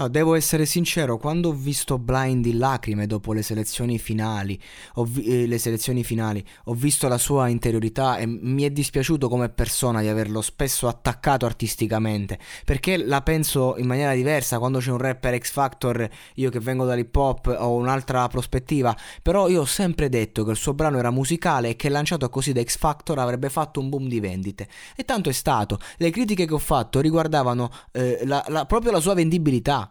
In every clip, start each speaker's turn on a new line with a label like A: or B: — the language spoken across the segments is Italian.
A: Ah, devo essere sincero, quando ho visto Blind in lacrime dopo le selezioni finali, vi- eh, le selezioni finali, ho visto la sua interiorità e mi è dispiaciuto come persona di averlo spesso attaccato artisticamente, perché la penso in maniera diversa, quando c'è un rapper X Factor, io che vengo dall'hip hop ho un'altra prospettiva, però io ho sempre detto che il suo brano era musicale e che lanciato così da X Factor avrebbe fatto un boom di vendite. E tanto è stato, le critiche che ho fatto riguardavano eh, la, la, proprio la sua vendibilità.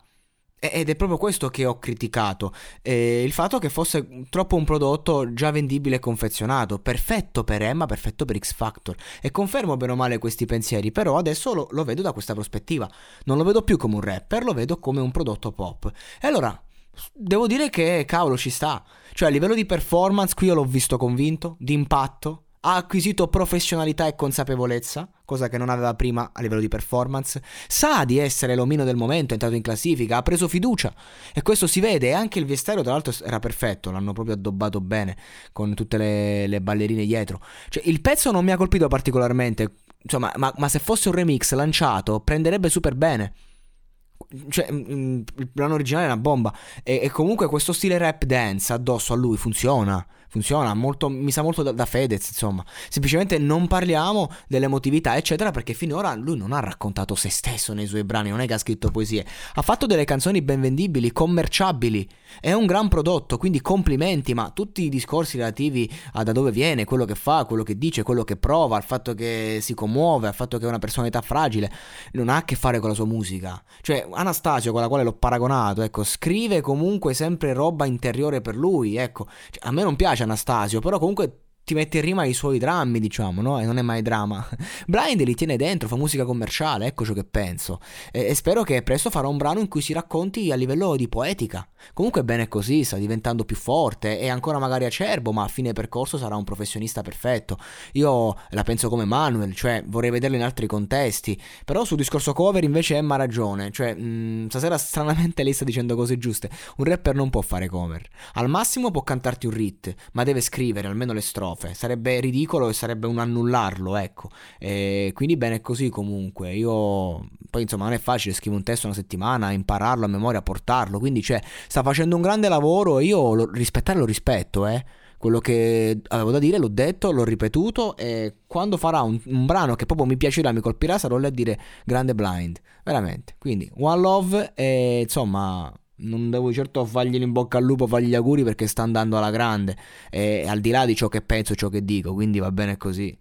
A: Ed è proprio questo che ho criticato, eh, il fatto che fosse troppo un prodotto già vendibile e confezionato, perfetto per Emma, perfetto per X Factor. E confermo bene o male questi pensieri, però adesso lo, lo vedo da questa prospettiva. Non lo vedo più come un rapper, lo vedo come un prodotto pop. E allora, devo dire che cavolo ci sta. Cioè a livello di performance qui io l'ho visto convinto, di impatto, ha acquisito professionalità e consapevolezza, cosa che non aveva prima a livello di performance, sa di essere l'omino del momento, è entrato in classifica, ha preso fiducia e questo si vede e anche il vestiario tra l'altro era perfetto, l'hanno proprio addobbato bene con tutte le, le ballerine dietro. Cioè, il pezzo non mi ha colpito particolarmente, insomma, ma, ma se fosse un remix lanciato prenderebbe super bene cioè, il brano originale è una bomba. E, e, comunque questo stile rap dance addosso a lui funziona funziona, molto, mi sa molto da, da, Fedez, insomma. Semplicemente non parliamo dell'emotività, eccetera, perché finora lui non ha raccontato se stesso nei suoi brani, non è che ha scritto poesie. Ha fatto delle canzoni ben vendibili, commerciabili. È un gran prodotto, quindi complimenti, ma tutti i discorsi relativi a da dove viene, quello che fa, quello che dice, quello che prova, al fatto che si commuove, al fatto che è una personalità fragile, non ha a che fare con la sua musica. Cioè, Anastasio, con la quale l'ho paragonato, ecco, scrive comunque sempre roba interiore per lui, ecco. Cioè, a me non piace Anastasio, però comunque ti mette in rima i suoi drammi, diciamo, no? E non è mai drama. Blind li tiene dentro, fa musica commerciale, ecco ciò che penso. E, e, spero che presto farà un brano in cui si racconti a livello di poetica. Comunque bene così, sta diventando più forte, è ancora magari acerbo, ma a fine percorso sarà un professionista perfetto. Io la penso come Manuel, cioè vorrei vederlo in altri contesti. Però sul discorso cover invece Emma ha ragione, cioè mh, mm, stasera stranamente lei sta dicendo cose giuste. Un rapper non può fare cover. Al massimo può cantarti un rit, ma deve scrivere almeno le strofe strofe. Sarebbe ridicolo e sarebbe un annullarlo, ecco. E quindi bene così comunque. Io poi insomma non è facile scrivere un testo una settimana, impararlo a memoria, portarlo. Quindi cioè sta facendo un grande lavoro e io lo, rispettare lo rispetto, eh quello che avevo da dire l'ho detto, l'ho ripetuto e quando farà un, un, brano che proprio mi piacerà, mi colpirà, sarò lì a dire grande blind, veramente. Quindi One Love e insomma non devo certo fargli in bocca al lupo, fargli gli auguri perché sta andando alla grande, e al di là di ciò che penso, ciò che dico, quindi va bene così.